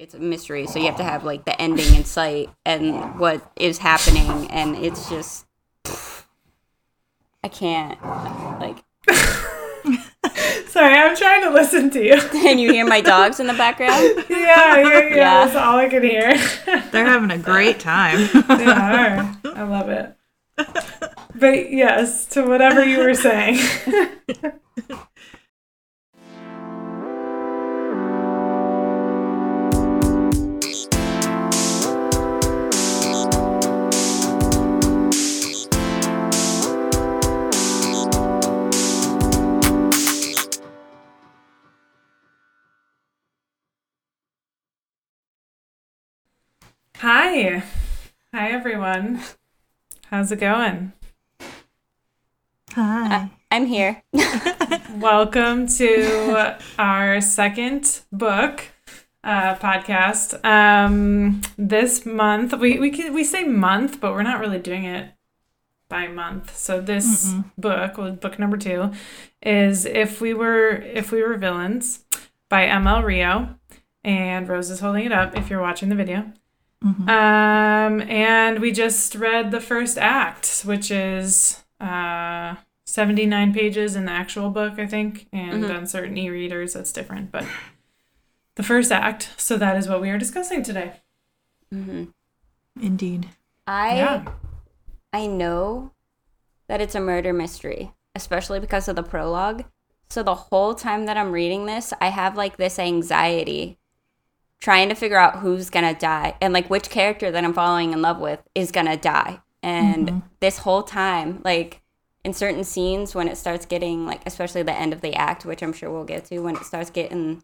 it's a mystery, so you have to have like the ending in sight and what is happening, and it's just I can't like. Sorry, I'm trying to listen to you. Can you hear my dogs in the background? yeah, yeah, yeah, Yeah. That's all I can hear. They're having a great time. they are. I love it. But yes, to whatever you were saying. Hi. Hi, everyone. How's it going? Hi. I'm here. Welcome to our second book uh, podcast. Um, this month, we we can, we say month, but we're not really doing it by month. So this book, well, book number two, is if we were if we were villains by ML Rio, and Rose is holding it up. If you're watching the video. Um, and we just read the first act, which is uh, 79 pages in the actual book, I think, and on certain e readers, that's different. But the first act, so that is what we are discussing today. Indeed. I Yeah. I know that it's a murder mystery, especially because of the prologue. So the whole time that I'm reading this, I have like this anxiety trying to figure out who's gonna die and like which character that I'm falling in love with is gonna die. And mm-hmm. this whole time, like in certain scenes when it starts getting like especially the end of the act, which I'm sure we'll get to, when it starts getting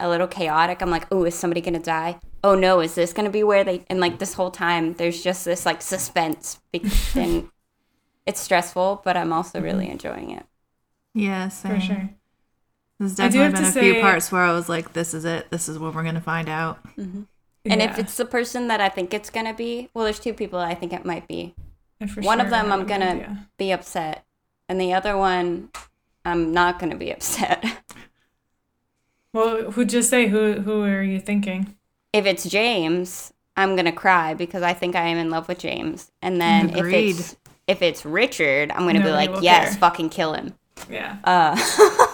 a little chaotic. I'm like, oh, is somebody gonna die? Oh no, is this gonna be where they? And like this whole time, there's just this like suspense, be- and it's stressful, but I'm also really mm-hmm. enjoying it. Yeah, same. For sure. There's I do definitely have been to a say- few parts where I was like, this is it. This is what we're going to find out. And Yeah. if it's the person that I think it's gonna be, well, there's two people I think it might be. I for One of them I'm gonna idea. be upset, and the other one I'm not gonna be upset. Well, who just say who? Who are you thinking? if it's James, I'm gonna cry because I think I am in love with James. And then Agreed. if it's if it's Richard, I'm gonna be Nobody like, will yes, care. fucking kill him. Yeah, Uh,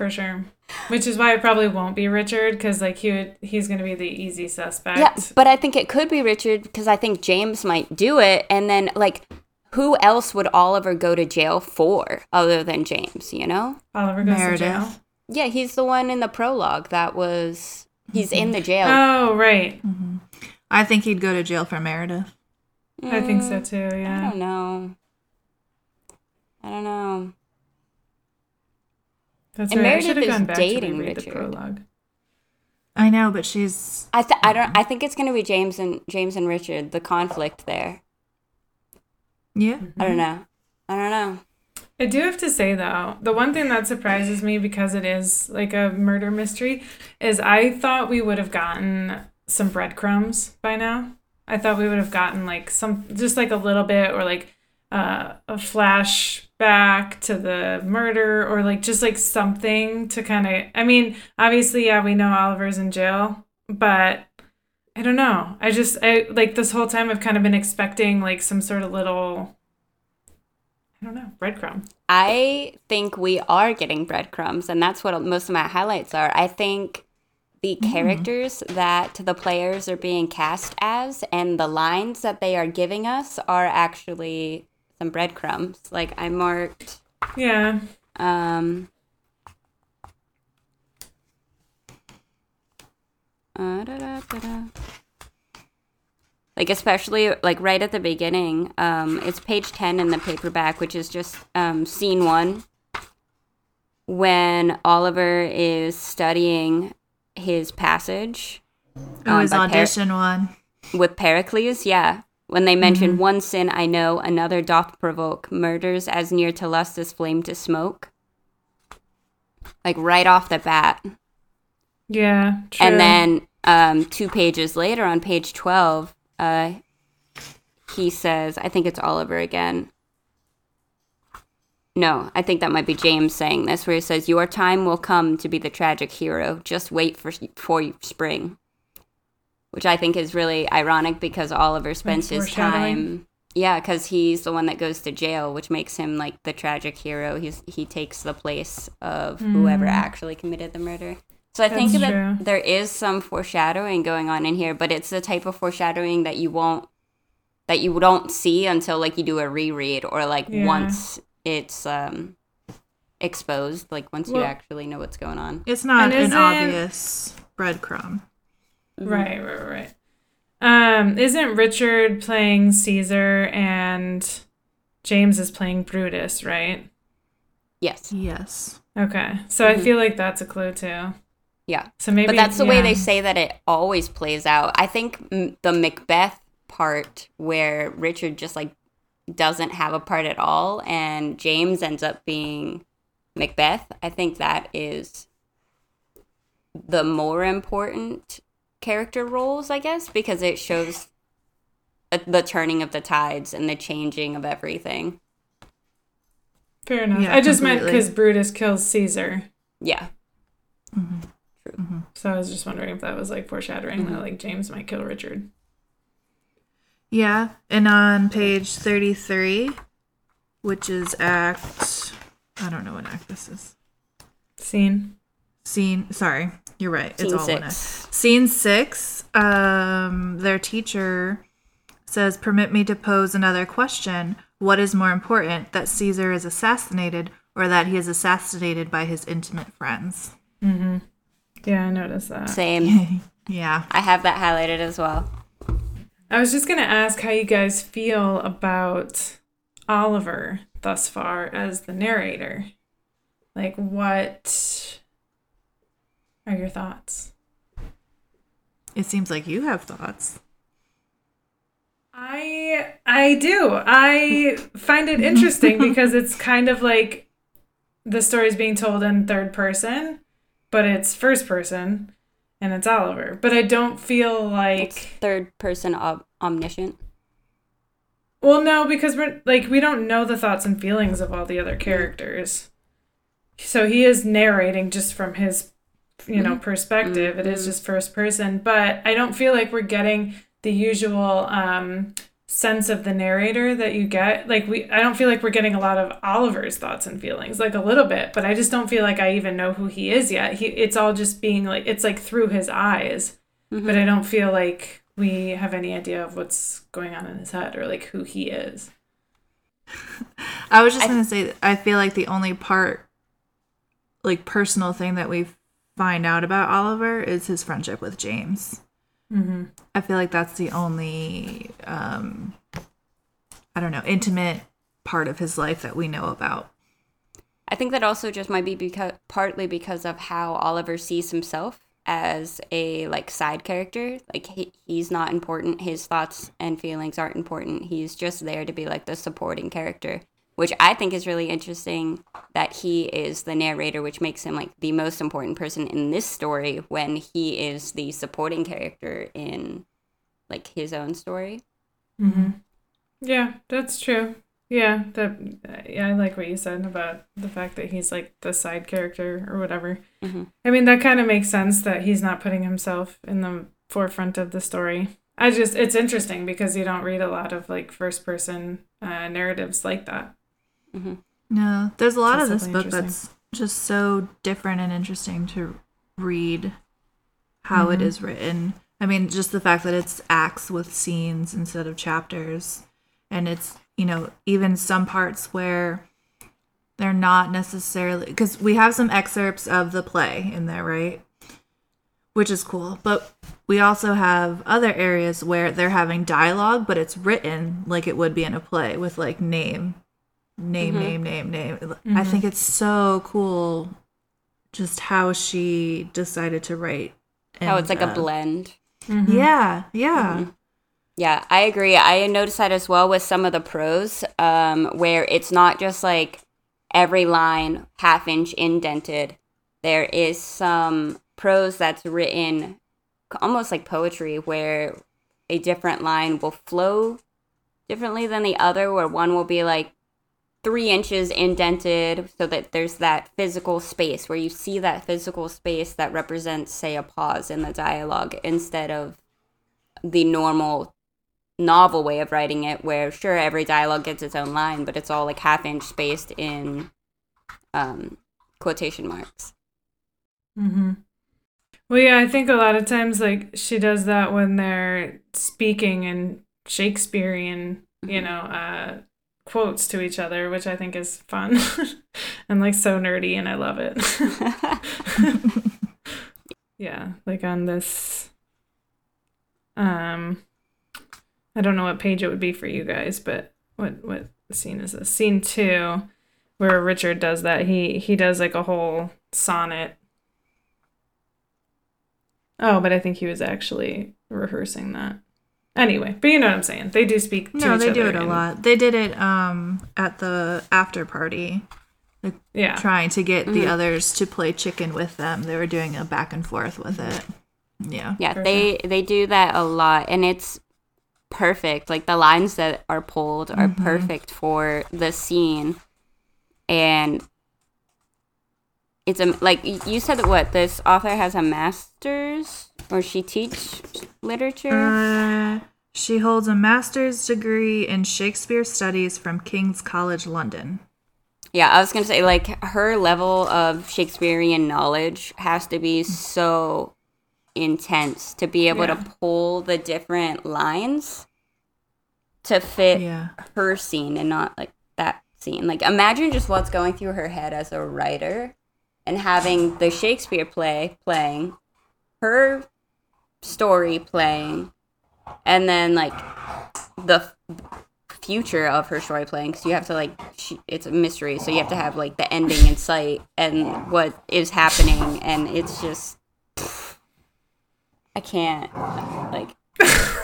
for sure. Which is why it probably won't be Richard, because like he would, he's gonna be the easy suspect. yeah, but I think it could be Richard because I think James might do it, and then like. Who else would Oliver go to jail for other than James, you know? Oliver goes Meredith. to jail. Yeah, he's the one in the prologue that was he's in the jail. Oh, right. I think he'd go to jail for Meredith. I think Mm. so too. Yeah. I don't know. I don't know. That's And right. I Meredith should have is gone back dating to reread the Richard. prologue. I know, but she's. I th- I don't I think it's gonna be James and James and Richard, the conflict there. Yeah. I Mm-hmm. don't know. I don't know. I do have to say though, the one thing that surprises me because it is like a murder mystery is I thought we would have gotten some breadcrumbs by now. I thought we would have gotten like some just like a little bit or like uh, a flashback to the murder or like just like something to kind of I mean, obviously yeah, we know Oliver's in jail, but I don't know. I just I like this whole time I've kind of been expecting like some sort of little I don't know, breadcrumb. I think we are getting breadcrumbs, and that's what most of my highlights are. I think the mm. characters that the players are being cast as and the lines that they are giving us are actually some breadcrumbs. Like I marked Yeah. um uh, da, da, da, da. like especially like right at the beginning um it's page 10 in the paperback which is just um scene 1 when Oliver is studying his passage Oh, Um, his audition one. with Pericles, yeah. When they mention one sin I know, another doth provoke, murders as near to lust as flame to smoke. Like right off the bat. Yeah. True. And then um, two pages later on page 12, uh, he says, I think it's Oliver again. No, I think that might be James saying this, where he says, Your time will come to be the tragic hero. Just wait for, for spring. Which I think is really ironic because Oliver spends his time. Yeah, because he's the one that goes to jail, which makes him like the tragic hero. He's he takes the place of whoever actually committed the murder. So I think That's that true. there is some foreshadowing going on in here, but it's the type of foreshadowing that you won't that you don't see until like you do a reread or like Yeah. once it's um exposed, like once you actually know what's going on. It's not And an obvious breadcrumb. Right, right, right. Um, isn't Richard playing Caesar and James is playing Brutus, right? Yes. Yes. Okay. So I feel like that's a clue too. Yeah. So maybe but that's the way they say that it always plays out. I think mm, the Macbeth part where Richard just like doesn't have a part at all and James ends up being Macbeth, I think that is the more important character roles, I guess, because it shows uh, the turning of the tides and the changing of everything. Fair enough. Yeah, I just meant because Brutus kills Caesar. Yeah. True. So I was just wondering if that was like foreshadowing that like James might kill Richard. Yeah. And on page 33, which is act. I don't know what act this is. Scene. Scene. Sorry. You're right. It's Scene all one act. Scene six, um, their teacher says, Permit me to pose another question. What is more important, that Caesar is assassinated or that he is assassinated by his intimate friends? Mm-hmm. Yeah, I noticed that. Same. Yeah. I have that highlighted as well. I was just gonna ask how you guys feel about Oliver thus far as the narrator. Like, what are your thoughts? It seems like you have thoughts. I I do. I find it interesting because it's kind of like the story's being told in third person, but it's first person and it's Oliver. But I don't feel like Third person om- omniscient. Well, no, because we're like we don't know the thoughts and feelings of all the other characters. So he is narrating just from his you know mm-hmm. perspective. It is mm-hmm. just first person, but I don't feel like we're getting the usual um sense of the narrator that you get. Like we I don't feel like we're getting a lot of Oliver's thoughts and feelings, like a little bit, but I just don't feel like I even know who he is yet. He it's all just being like it's like through his eyes. Mm-hmm. But I don't feel like we have any idea of what's going on in his head or like who he is. I was just going to say, I feel like the only part, like personal thing that we find out about Oliver is his friendship with James. Mm-hmm. I feel like that's the only, um, I don't know, intimate part of his life that we know about. I think that also just might be because partly because of how Oliver sees himself as a like side character. Like he, he's not important. His thoughts and feelings aren't important. He's just there to be like the supporting character, which I think is really interesting that he is the narrator, which makes him like the most important person in this story when he is the supporting character in like his own story. Mm-hmm. Yeah, that's true. Yeah, that yeah, I like what you said about the fact that he's like the side character or whatever. Mhm. I mean, that kind of makes sense that he's not putting himself in the forefront of the story. I just it's interesting because you don't read a lot of like first person uh, narratives like that. Mm-hmm. No, there's a lot of this book that's just so different and interesting to read how it mm-hmm. is written. I mean, just the fact that it's acts with scenes instead of chapters. And it's, you know, even some parts where they're not necessarily because we have some excerpts of the play in there, right? Which is cool. But we also have other areas where they're having dialogue, but it's written like it would be in a play with like name name, name, name, name. I think it's so cool just how she decided to write. How it's like a uh, blend. Yeah, yeah. Yeah, I agree. I noticed that as well with some of the prose, um, where it's not just like every line half inch indented. There is some prose that's written almost like poetry, where a different line will flow differently than the other, where one will be like three inches indented so that there's that physical space where you see that physical space that represents say a pause in the dialogue instead of the normal novel way of writing it, where sure every dialogue gets its own line, but it's all like half inch spaced in um, quotation marks. Mm-hmm. Well, yeah, I think a lot of times, like, she does that when they're speaking in Shakespearean, you know, uh, quotes to each other, which I think is fun and like so nerdy, and I love it. yeah, like on this, um, I don't know what page it would be for you guys, but what what scene is this? Scene two, where Richard does that. He he does like a whole sonnet Oh, but I think he was actually rehearsing that. Anyway, but you know what I'm saying. They do speak. no, they do it a lot. They did it um at the after party. Like yeah, trying to get mm-hmm. the others to play chicken with them. They were doing a back and forth with it. Yeah. Yeah, perfect. they they do that a lot, and it's perfect. Like the lines that are pulled are mm-hmm. perfect for the scene, and it's a like you said what this author has a master's or she teach literature. Uh, she holds a master's degree in Shakespeare studies from King's College London. Yeah, I was gonna say like her level of Shakespearean knowledge has to be so intense to be able yeah. to pull the different lines to fit yeah. her scene and not like that scene. Like imagine just what's going through her head as a writer and having the Shakespeare play playing, her story playing, and then like the future of her story playing because you have to like she, it's a mystery so you have to have like the ending in sight and what is happening and it's just i can't like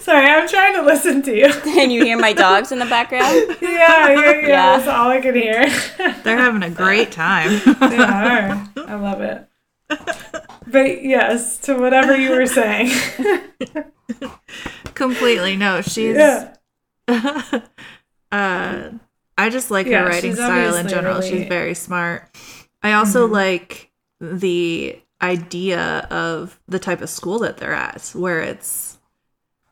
Sorry, I'm trying to listen to you. and you hear my dogs in the background? Yeah, yeah, yeah. yeah. That's all I can hear. They're having a great time. they are. I love it. But yes, to whatever you were saying. Completely. No, she's. Yeah. uh, I just like yeah, her writing style in general. Really... She's very smart. I also mm-hmm. like the idea of the type of school that they're at, where it's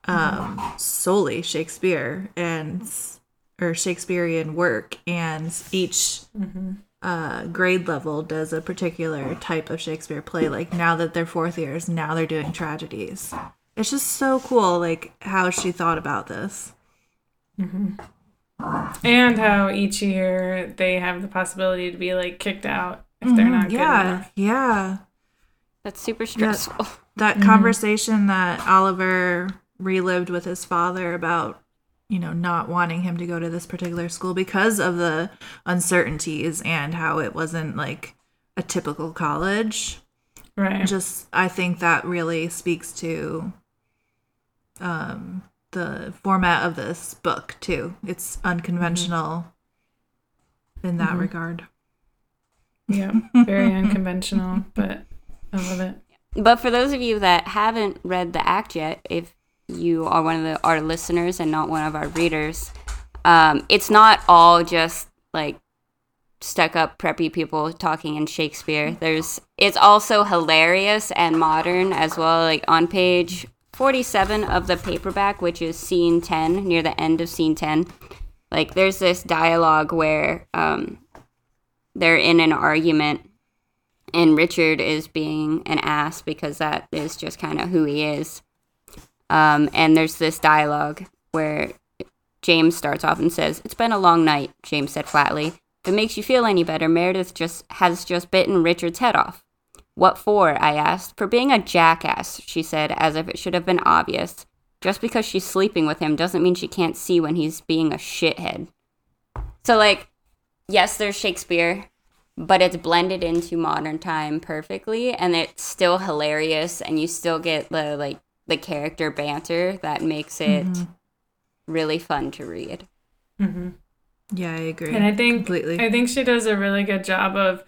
um, solely Shakespeare and or Shakespearean work, and each mm-hmm. Uh, grade level does a particular type of Shakespeare play. Like now that they're fourth years, now they're doing tragedies. It's just so cool, like how she thought about this. Mm-hmm. And how each year they have the possibility to be like kicked out if they're mm-hmm. not yeah, good enough. Yeah, that's super stressful. That, that mm-hmm. conversation that Oliver relived with his father about you know not wanting him to go to this particular school because of the uncertainties and how it wasn't like a typical college. Right. Just i think that really speaks to um the format of this book too. It's unconventional mm-hmm. in that mm-hmm. regard. Yeah very unconventional but i love it. But for those of you that haven't read the act yet if you are one of the, our listeners and not one of our readers, um, it's not all just like stuck up preppy people talking in Shakespeare. There's it's also hilarious and modern as well. Like on page 47 of the paperback, which is scene 10, near the end of scene 10, like there's this dialogue where um, they're in an argument and Richard is being an ass because that is just kind of who he is. Um, and there's this dialogue where James starts off and says, It's been a long night, James said flatly. If it makes you feel any better, Meredith just has just bitten Richard's head off. What for? I asked. For being a jackass, she said, as if it should have been obvious. Just because she's sleeping with him doesn't mean she can't see when he's being a shithead. So, like, yes, there's Shakespeare, but it's blended into modern time perfectly, and it's still hilarious, and you still get the, like, the character banter that makes it mm-hmm. really fun to read. Mm-hmm. Yeah, I agree. And I think completely. I think she does a really good job of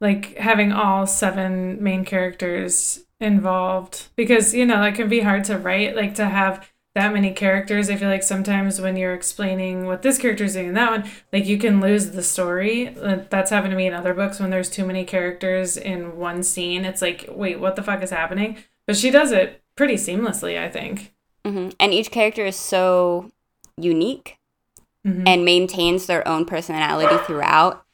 like having all seven main characters involved because you know it can be hard to write like to have that many characters i feel like sometimes when you're explaining what this character is doing and that one like you can lose the story that's happened to me in other books when there's too many characters in one scene it's like wait what the fuck is happening but she does it pretty seamlessly, I think. hmm And each character is so unique Mhm. and maintains their own personality throughout.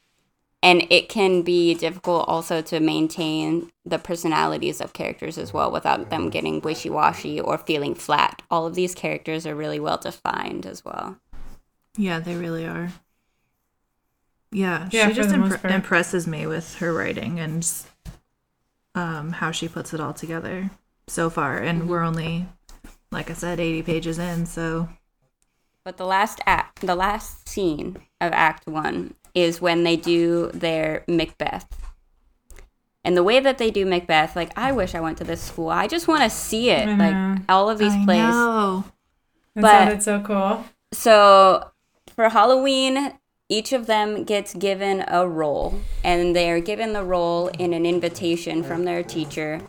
And it can be difficult also to maintain the personalities of characters as well without them getting wishy washy or feeling flat. All of these characters are really well defined as well. Yeah, they really are. Yeah, Yeah, she just the impre- impresses me with her writing and um, how she puts it all together so far. And Mm-hmm. we're only, like I said, 80 pages in, so But the last act, the last scene of Act One is when they do their Macbeth. And the way that they do Macbeth, like I wish I went to this school. I just want to see it, I like all of these I plays. know. It but- sounded so cool. So for Halloween, each of them gets given a role, and they are given the role in an invitation from their teacher.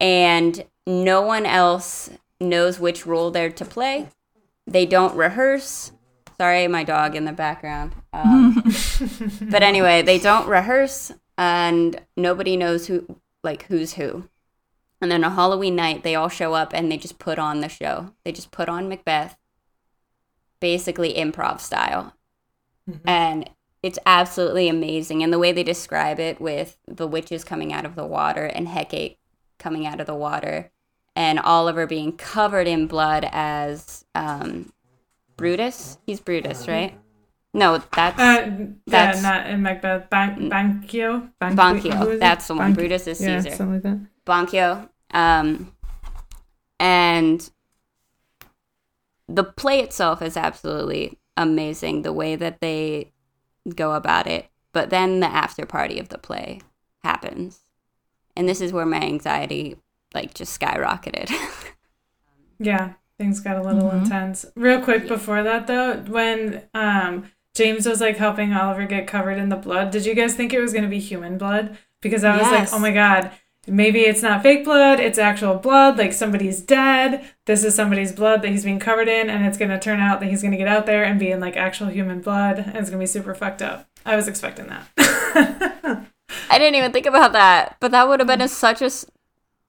And no one else knows which role they're to play. They don't rehearse. Sorry, my dog in the background. Um, but anyway, they don't rehearse, and nobody knows who, like, who's who. And then on Halloween night, they all show up and they just put on the show. They just put on Macbeth, basically improv style. And it's absolutely amazing. And the way they describe it with the witches coming out of the water and Hecate coming out of the water and Oliver being covered in blood as um, Brutus. He's Brutus, right? No, that's Uh, yeah, That's- not in Macbeth. Ban- Banquio? Banqui- Bonchio. who is it? That's the one. Brutus is yeah, Caesar. something like that. Um, and the play itself is absolutely amazing, the way that they go about it. But then the after party of the play happens. And this is where my anxiety like just skyrocketed. Yeah, things got a little Mhm. intense. Real quick before that though, when um James was like helping Oliver get covered in the blood, did you guys think it was gonna be human blood? Because I was Yes. like, oh my god, maybe it's not fake blood, it's actual blood, like somebody's dead. This is somebody's blood that he's being covered in, and it's gonna turn out that he's gonna get out there and be in like actual human blood, and it's gonna be super fucked up. I was expecting that. I didn't even think about that, but that would have been a, such a s-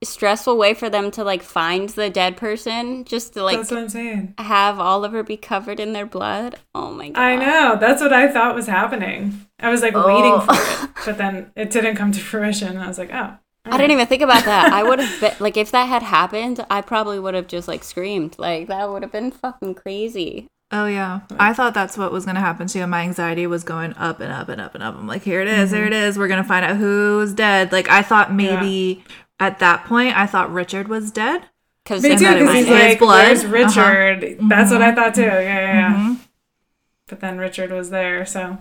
stressful way for them to like find the dead person just to like That's what I'm saying. have Oliver be covered in their blood. Oh my god. I know. That's what I thought was happening. I was like Oh. waiting for it, oh. but then it didn't come to fruition. I was like, oh. I didn't even think about that. I would have been like, if that had happened, I probably would have just like screamed. Like that would have been fucking crazy. Oh yeah, I thought that's what was gonna happen to you. My anxiety was going up and up and up and up. I'm like, here it is, here it is. We're gonna find out who's dead. Like I thought maybe at that point, I thought Richard was dead. Because Me too, that it because was he's his like, blood. "Where's Uh-huh. Richard?" That's what I thought too. Yeah, yeah, yeah. Mhm. But then Richard was there, so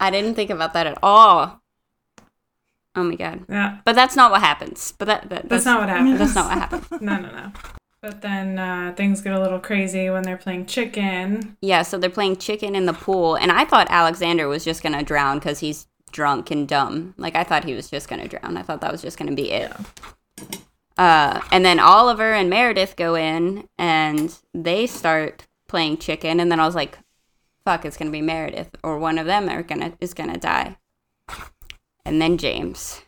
I didn't think about that at all. Oh my god. yeah, But that's not what happens. But that, that that's not what happens. That's not what happened. no, no, no. But then uh, things get a little crazy when they're playing chicken. Yeah, so they're playing chicken in the pool, and I thought Alexander was just gonna drown because he's drunk and dumb. Like I thought he was just gonna drown. I thought that was just gonna be it. Uh, and then Oliver and Meredith go in, and they start playing chicken, and then I was like, "Fuck, it's gonna be Meredith, or one of them are gonna is gonna die." And then James.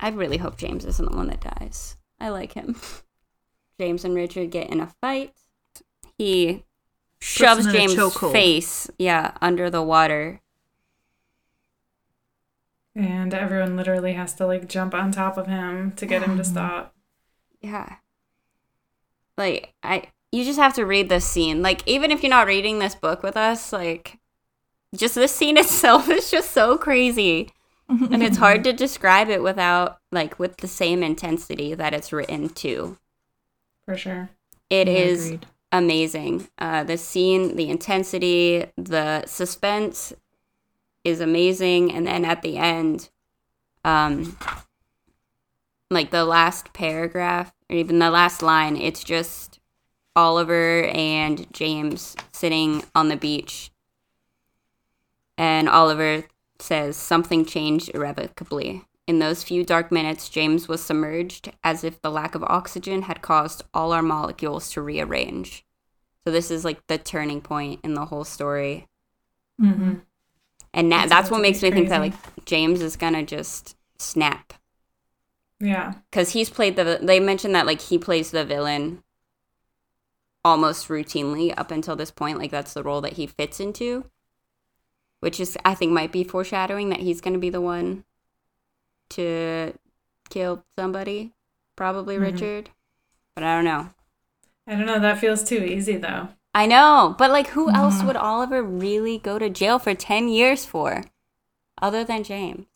I really hope James isn't the one that dies. I like him. James and Richard get in a fight. He shoves him in a James' face, yeah, under the water. And everyone literally has to like jump on top of him to get him to mm-hmm. stop. Yeah. Like I you just have to read this scene. Like even if you're not reading this book with us, like just this scene itself is just so crazy. and it's hard to describe it without like with the same intensity that it's written to. For sure. It Yeah, is agreed. amazing. Uh, the scene, the intensity, the suspense is amazing, and then at the end, um, like the last paragraph or even the last line, it's just Oliver and James sitting on the beach, and Oliver says something changed irrevocably. In those few dark minutes, James was submerged as if the lack of oxygen had caused all our molecules to rearrange. So this is like the turning point in the whole story. Mm-hmm. And na- It's that's what makes me think that like James is gonna just snap. Yeah. because he's played the. They mentioned that like he plays the villain almost routinely up until this point. Like that's the role that he fits into, which is I think might be foreshadowing that he's going to be the one to kill somebody, probably Mhm. Richard. But I don't know. I don't know. That feels too easy though. I know, but like, who else Mhm. would Oliver really go to jail for 10 years for other than James?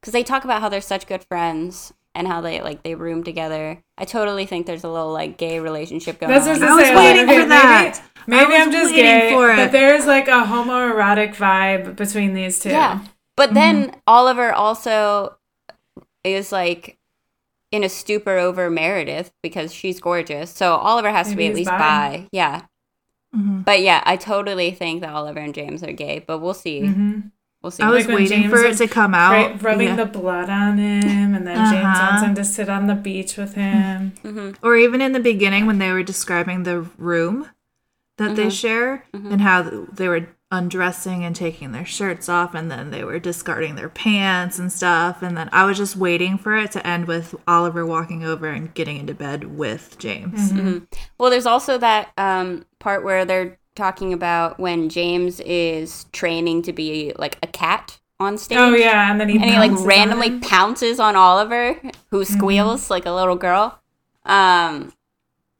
Because they talk about how they're such good friends and how they like they room together. I totally think there's a little like gay relationship going That's on. I I was was waiting like, for that. Maybe, maybe I I'm just waiting gay, for but it. there's like a homoerotic vibe between these two. Yeah. But then Oliver also is like in a stupor over Meredith because she's gorgeous. So Oliver has to Maybe be at least bi. bi. Yeah. Mhm. But yeah, I totally think that Oliver and James are gay, but we'll see. hmm We'll see. I was Like waiting James for it to come out. Right, rubbing Yeah. the blood on him, and then James Uh-huh. wants him to sit on the beach with him. hmm or even in the beginning when they were describing the room that they Mhm. share Mhm. and how they were undressing and taking their shirts off and then they were discarding their pants and stuff and then I was just waiting for it to end with Oliver walking over and getting into bed with James. hmm Well, there's also that um, part where they're talking about when James is training to be like a cat on stage. Oh yeah, and then he And he like pounces on randomly pounces on Oliver, who squeals like a little girl. Um,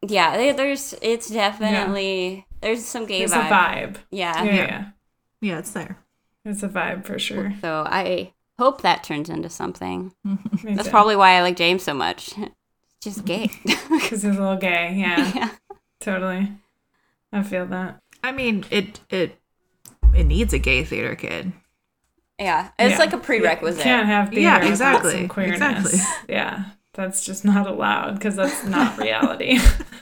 yeah, there's it's definitely there's some gay It's vibe. a vibe. Yeah. Yeah, Yeah. yeah, Yeah, it's there. it's a vibe for sure. So I hope that turns into something. Mm-hmm. Me That's too. probably why I like James so much. Just gay. because he's a little gay. Yeah, yeah. totally. I feel that. I mean, it it it needs a gay theater kid. Yeah. It's Yeah. like a prerequisite. You can't have theater Yeah, without exactly, some queerness. exactly. Yeah, that's just not allowed because that's not reality.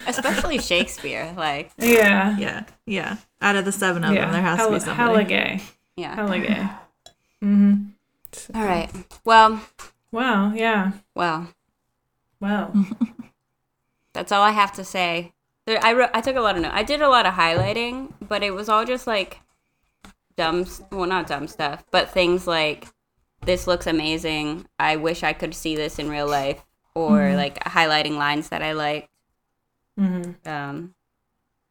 Especially Shakespeare. Like, yeah, Yeah. Yeah. Out of the seven of yeah. them, there has hella, to be somebody. hella gay. yeah. Hella gay. Mm-hmm. All right. Well, Wow. Yeah. well, Well. that's all I have to say. There, I wrote, I took a lot of notes. I did a lot of highlighting, but it was all just like dumb. Well, not dumb stuff, but things like this looks amazing. I wish I could see this in real life, or like highlighting lines that I liked. Mm-hmm. Um,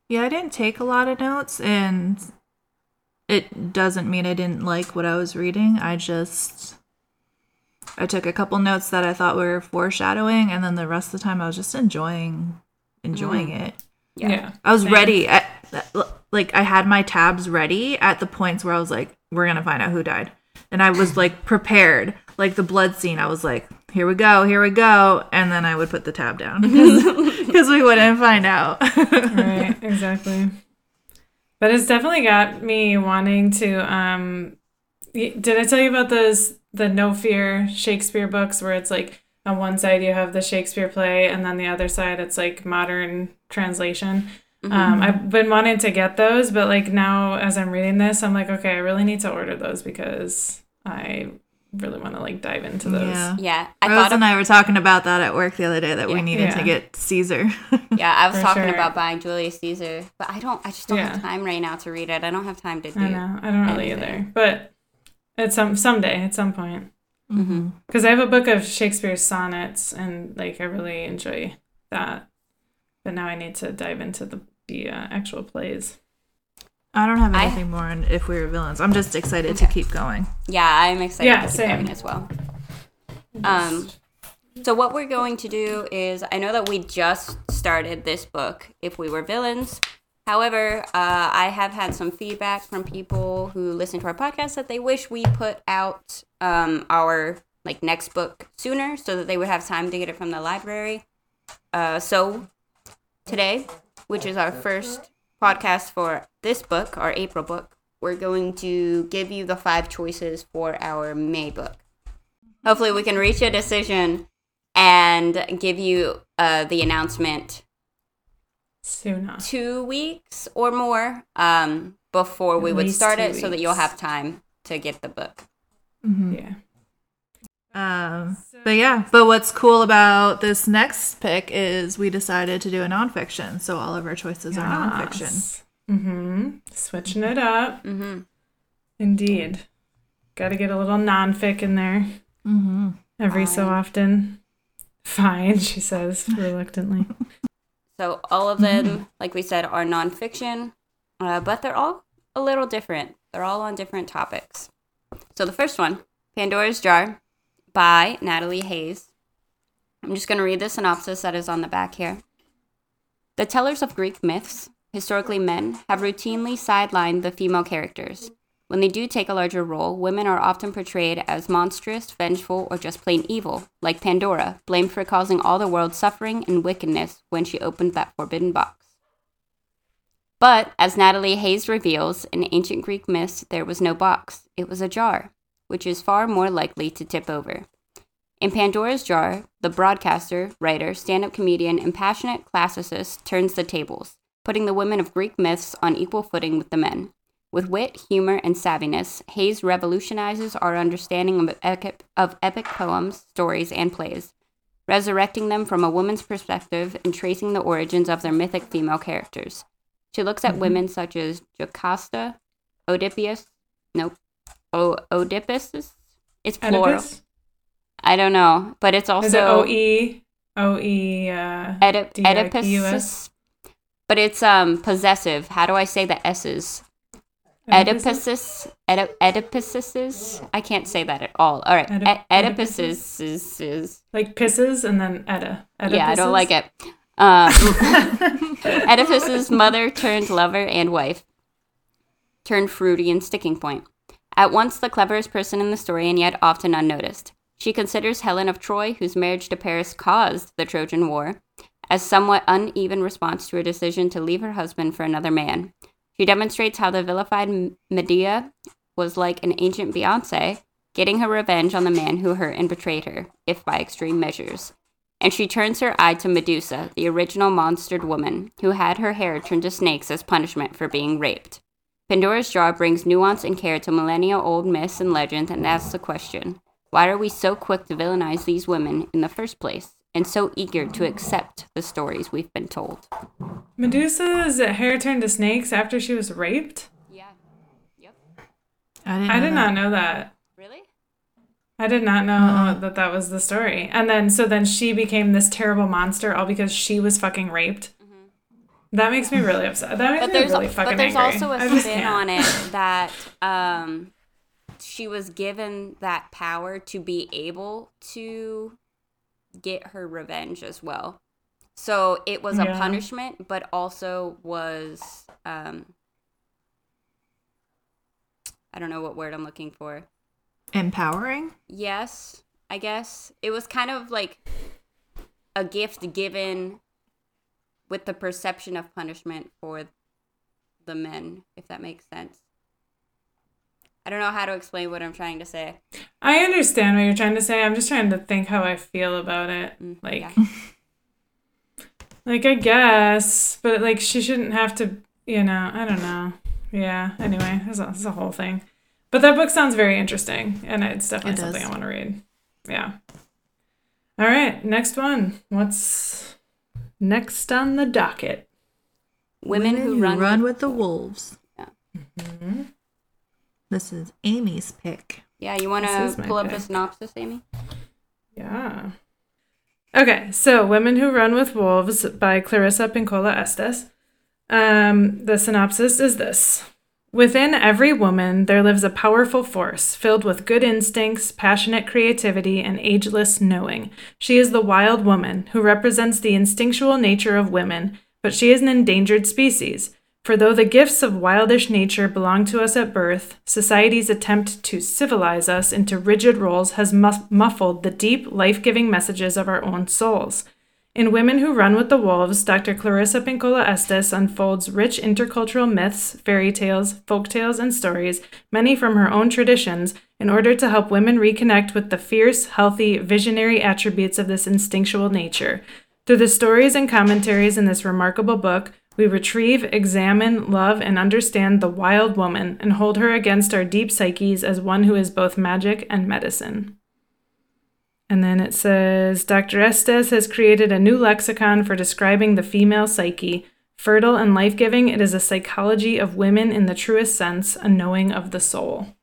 Yeah, I didn't take a lot of notes, and it doesn't mean I didn't like what I was reading. I just I took a couple notes that I thought were foreshadowing, and then the rest of the time I was just enjoying enjoying it. yeah. Yeah. I was Same. ready. At, like I had my tabs ready at the points where I was like, "We're gonna find out who died," and I was like prepared. Like the blood scene, I was like, "Here we go, here we go," and then I would put the tab down because we wouldn't find out. right exactly. But it's definitely got me wanting to um did i tell you about those the no fear shakespeare books where it's like on one side you have the shakespeare play and then the other side it's like modern translation? Um i've been wanting to get those but like now as i'm reading this i'm like okay i really need to order those because i really want to like dive into those Yeah. Yeah, I Rose thought. and Of, I were talking about that at work the other day that Yeah. we needed Yeah. to get Caesar. yeah, I was For talking sure. about buying Julius Caesar, but I don't. I just don't Yeah. have time right now to read it. I don't have time to do. i know i don't really anything. either but at some someday at some point Mm-hmm. Because I have a book of Shakespeare's sonnets, and like I really enjoy that. But now I need to dive into the the uh, actual plays. I don't have I- anything more on if we were villains. I'm just excited to keep going. Yeah, I'm excited Yeah, to keep same. going as well. Um, so what we're going to do is, I know that we just started this book, If We Were Villains. However, uh, I have had some feedback from people who listen to our podcast that they wish we put out um, our like next book sooner, so that they would have time to get it from the library. Uh, so today, which is our first podcast for this book, our April book, we're going to give you the five choices for our May book. Hopefully, we can reach a decision and give you uh, the announcement Soon. two weeks or more um, before we would start two it so that you'll have time to get the book. Yeah. Um, but yeah, but what's cool about this next pick is we decided to do a nonfiction, so all of our choices are nonfiction. Mm-hmm. Switching it up. Mm-hmm. Indeed. Got to get a little nonfic in there Mm-hmm. every so often. Fine, she says reluctantly. So all of them, like we said, are nonfiction, uh, but they're all a little different. They're all on different topics. So the first one, Pandora's Jar, by Natalie Haynes. I'm just going to read the synopsis that is on the back here. The tellers of Greek myths, historically men, have routinely sidelined the female characters. When they do take a larger role, women are often portrayed as monstrous, vengeful, or just plain evil, like Pandora, blamed for causing all the world's suffering and wickedness when she opened that forbidden box. But, as Natalie Haynes reveals, in ancient Greek myths, there was no box, it was a jar, which is far more likely to tip over. In Pandora's Jar, the broadcaster, writer, stand up comedian, and passionate classicist turns the tables, putting the women of Greek myths on equal footing with the men. With wit, humor, and savviness, Haynes revolutionizes our understanding of epic, of epic poems, stories, and plays, resurrecting them from a woman's perspective and tracing the origins of their mythic female characters. She looks at mm-hmm. women such as Jocasta, Oedipus, nope, o- Oedipus. It's plural. Oedipus? I don't know, but it's also Is it O E O E? Uh, Oedip- Oedipus. But it's um possessive. How do I say the S's? Oedipuses, Oedi- Oedipuses. I can't say that at all. All right, Oedip- Oed- Oedipuses is, like pisses and then Edda. yeah, I don't like it. Um, Oedipus's mother turned lover and wife turned fruity and sticking point. At once the cleverest person in the story and yet often unnoticed. She considers Helen of Troy, whose marriage to Paris caused the Trojan War, as somewhat uneven response to her decision to leave her husband for another man. She demonstrates how the vilified Medea was like an ancient Beyonce, getting her revenge on the man who hurt and betrayed her, if by extreme measures. And she turns her eye to Medusa, the original monstered woman, who had her hair turned to snakes as punishment for being raped. Pandora's Jar brings nuance and care to millennia old myths and legends and asks the question why are we so quick to villainize these women in the first place and so eager to accept the stories we've been told? Medusa's hair turned to snakes after she was raped. Yeah. Yep. I didn't. I know did that. not know that. Really? I did not know Uh-huh. that that was the story. And then so then she became this terrible monster all because she was fucking raped. That makes me really upset. That makes. But me really fucking angry. but there's angry. also a spin on it that um she was given that power to be able to get her revenge as well. So it was a Yeah. punishment, but also was um I don't know what word I'm looking for. Empowering. Yes, I guess. It was kind of like a gift given with the perception of punishment for the men, if that makes sense. I don't know how to explain what I'm trying to say. I understand what you're trying to say. I'm just trying to think how I feel about it. Mm, Like yeah. like I guess, but like she shouldn't have to, you know, I don't know. Yeah, anyway, there's a, there's a whole thing. But that book sounds very interesting and it's definitely It something I want to read. Yeah. All right, next one. What's next on the docket? Women, who, run, with, with the wolves. Mhm. This is Amy's pick. Yeah, you want to my pull up the synopsis, Amy? Yeah. Okay, so Women Who Run with Wolves by Clarissa Pinkola Estes. Um, the synopsis is this Within every woman, there lives a powerful force filled with good instincts, passionate creativity, and ageless knowing. She is the wild woman who represents the instinctual nature of women, but she is an endangered species. For though the gifts of wildish nature belong to us at birth, society's attempt to civilize us into rigid roles has muffled the deep, life giving messages of our own souls. In Women Who Run with the Wolves, Dr. Clarissa Pinkola Estes unfolds rich intercultural myths, fairy tales, folk tales, and stories, many from her own traditions, in order to help women reconnect with the fierce, healthy, visionary attributes of this instinctual nature. Through the stories and commentaries in this remarkable book, we retrieve, examine, love, and understand the wild woman and hold her against our deep psyches as one who is both magic and medicine. And then it says Dr. Estes has created a new lexicon for describing the female psyche. Fertile and life giving, it is a psychology of women in the truest sense, a knowing of the soul.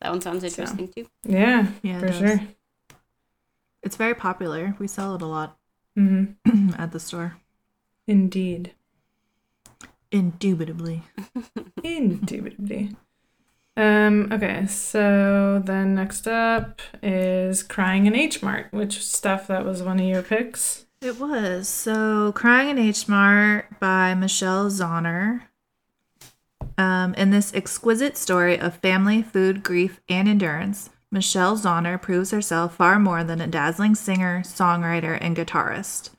That one sounds interesting too. Yeah, Yeah, for does. sure. It's very popular. We sell it a lot hmm at the store. Indeed. Indubitably. Indubitably. Um, okay, so then next up is Crying in H Mart, which stuff that was one of your picks. It was. So, Crying in H Mart by Michelle Zauner. Um, in this exquisite story of family, food, grief, and endurance, Michelle Zauner proves herself far more than a dazzling singer, songwriter, and guitarist.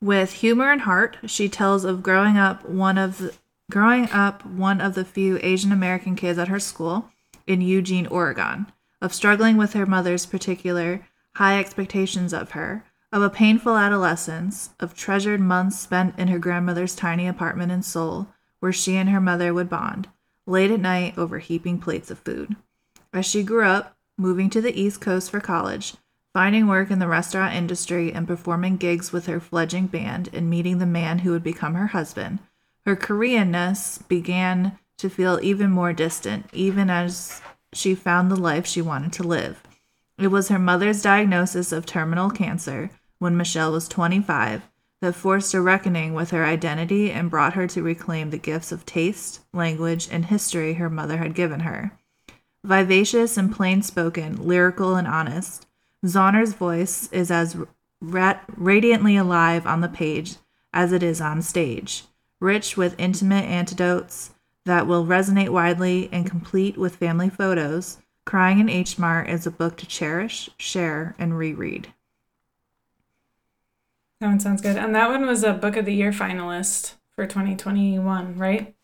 With humor and heart, she tells of growing up one of growing up one of the few Asian American kids at her school in Eugene, Oregon, of struggling with her mother's particular high expectations of her, of a painful adolescence, of treasured months spent in her grandmother's tiny apartment in Seoul, where she and her mother would bond, late at night over heaping plates of food. As she grew up, moving to the East Coast for college, finding work in the restaurant industry and performing gigs with her fledgling band and meeting the man who would become her husband, her Koreanness began to feel even more distant, even as she found the life she wanted to live. It was her mother's diagnosis of terminal cancer when Michelle was 25 that forced a reckoning with her identity and brought her to reclaim the gifts of taste, language, and history her mother had given her. Vivacious and plain spoken, lyrical and honest, Zauner's voice is as ra- radiantly alive on the page as it is on stage, rich with intimate anecdotes that will resonate widely and complete with family photos. Crying in H Mart is a book to cherish, share, and reread. That one sounds good. And that one was a Book of the Year finalist for 2021, right?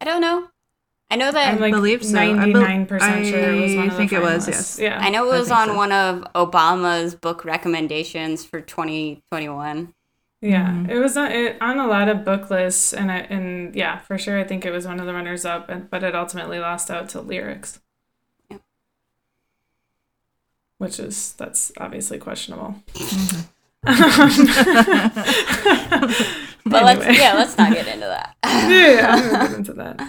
I don't know. I know that I'm like believe so. I bel- 99% sure it was one of I think it was, yes. Yeah. I know it was on so. one of Obama's book recommendations for 2021. Yeah, Mhm. it was on, it, on a lot of book lists, and I, and yeah, for sure, I think it was one of the runners up, and, but it ultimately lost out to lyrics, Yeah. which is that's obviously questionable. But let's yeah, let's not get into that. yeah, get into that.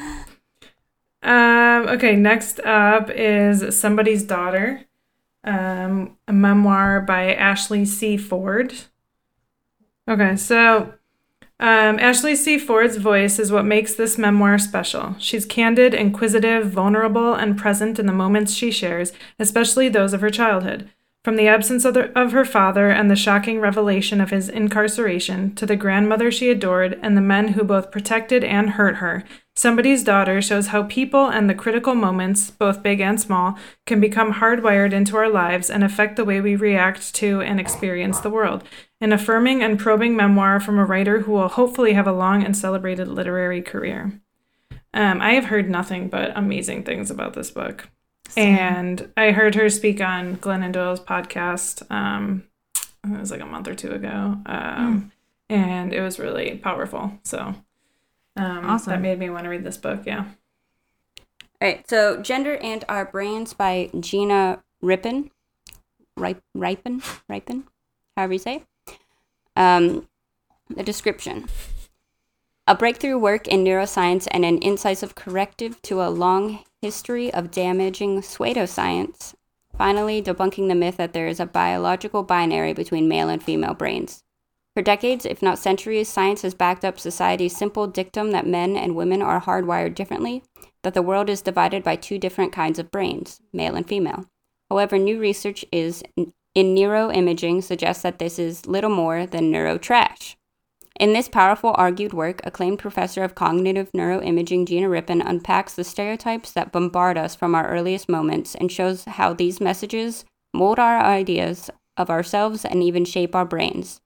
Um, okay, next up is Somebody's Daughter, um, a memoir by Ashley C. Ford. Okay, so um, Ashley C. Ford's voice is what makes this memoir special. She's candid, inquisitive, vulnerable, and present in the moments she shares, especially those of her childhood. From the absence of, the, of her father and the shocking revelation of his incarceration to the grandmother she adored and the men who both protected and hurt her, Somebody's Daughter shows how people and the critical moments, both big and small, can become hardwired into our lives and affect the way we react to and experience the world. An affirming and probing memoir from a writer who will hopefully have a long and celebrated literary career. Um, I have heard nothing but amazing things about this book. And I heard her speak on Glennon Doyle's podcast. Um, it was like a month or two ago. Um, And it was really powerful. So um, Awesome. that made me want to read this book. Yeah. All right, so Gender and Our Brains by Gina Rippon. Rip, Ripin? Ripin? However you say. Um, the description. A breakthrough work in neuroscience and an incisive corrective to a long history of damaging pseudoscience, finally debunking the myth that there is a biological binary between male and female brains. For decades, if not centuries, science has backed up society's simple dictum that men and women are hardwired differently, that the world is divided by two different kinds of brains, male and female. However, new research is in neuroimaging suggests that this is little more than neurotrash. In this powerful argued work, acclaimed professor of cognitive neuroimaging Gina Rippon unpacks the stereotypes that bombard us from our earliest moments and shows how these messages mold our ideas of ourselves and even shape our brains.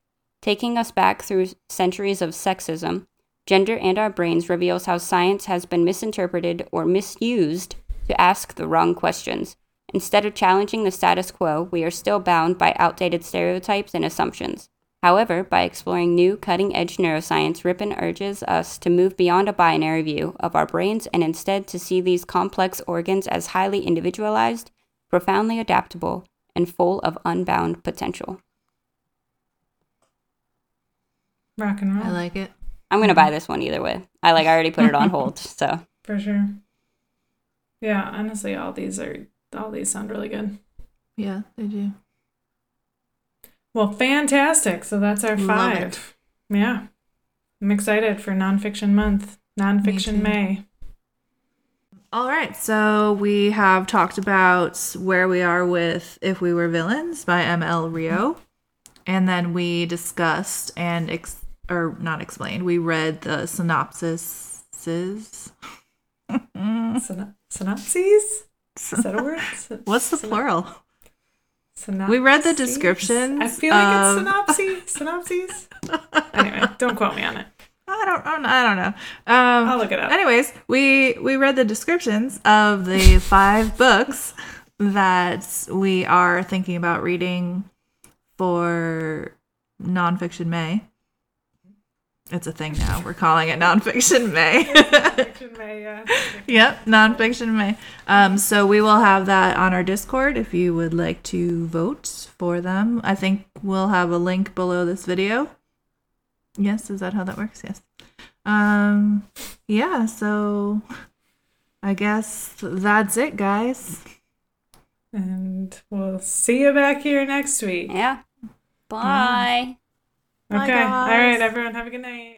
Taking us back through centuries of sexism, Gender and Our Brains reveals how science has been misinterpreted or misused to ask the wrong questions. Instead of challenging the status quo, we are still bound by outdated stereotypes and assumptions. However, by exploring new, cutting edge neuroscience, Rippon urges us to move beyond a binary view of our brains and instead to see these complex organs as highly individualized, profoundly adaptable, and full of unbound potential. Rock and roll. I like it. I'm gonna mm-hmm. buy this one either way. I like I already put it on hold, so For sure. Yeah, honestly, all these are all these sound really good. Yeah, they do. Well, fantastic. So that's our Love five. Yeah. I'm excited for nonfiction month, nonfiction. May. All right, so we have talked about where we are with If We Were Villains by ML Rio. And then we discussed and, ex- or not explained, we read the synopsis. Syno- synopses? Is that a word? Sy- What's the syno- plural? synopses? We read the descriptions I feel like of- it's synopses. Synopses? anyway, don't quote me on it. I don't, I don't- I don't know. Um, I'll look it up. Anyways, we we read the descriptions of the five books that we are thinking about reading for nonfiction May. It's a thing now. We're calling it nonfiction May. Nonfiction May, yeah. yep, nonfiction May. Um, so we will have that on our Discord if you would like to vote for them. I think we'll have a link below this video. Yes, is that how that works? Yes. Um, yeah. So I guess that's it, guys. And we'll see you back here next week. Yeah. Bye. Bye, Okay. All right, everyone, have a good night.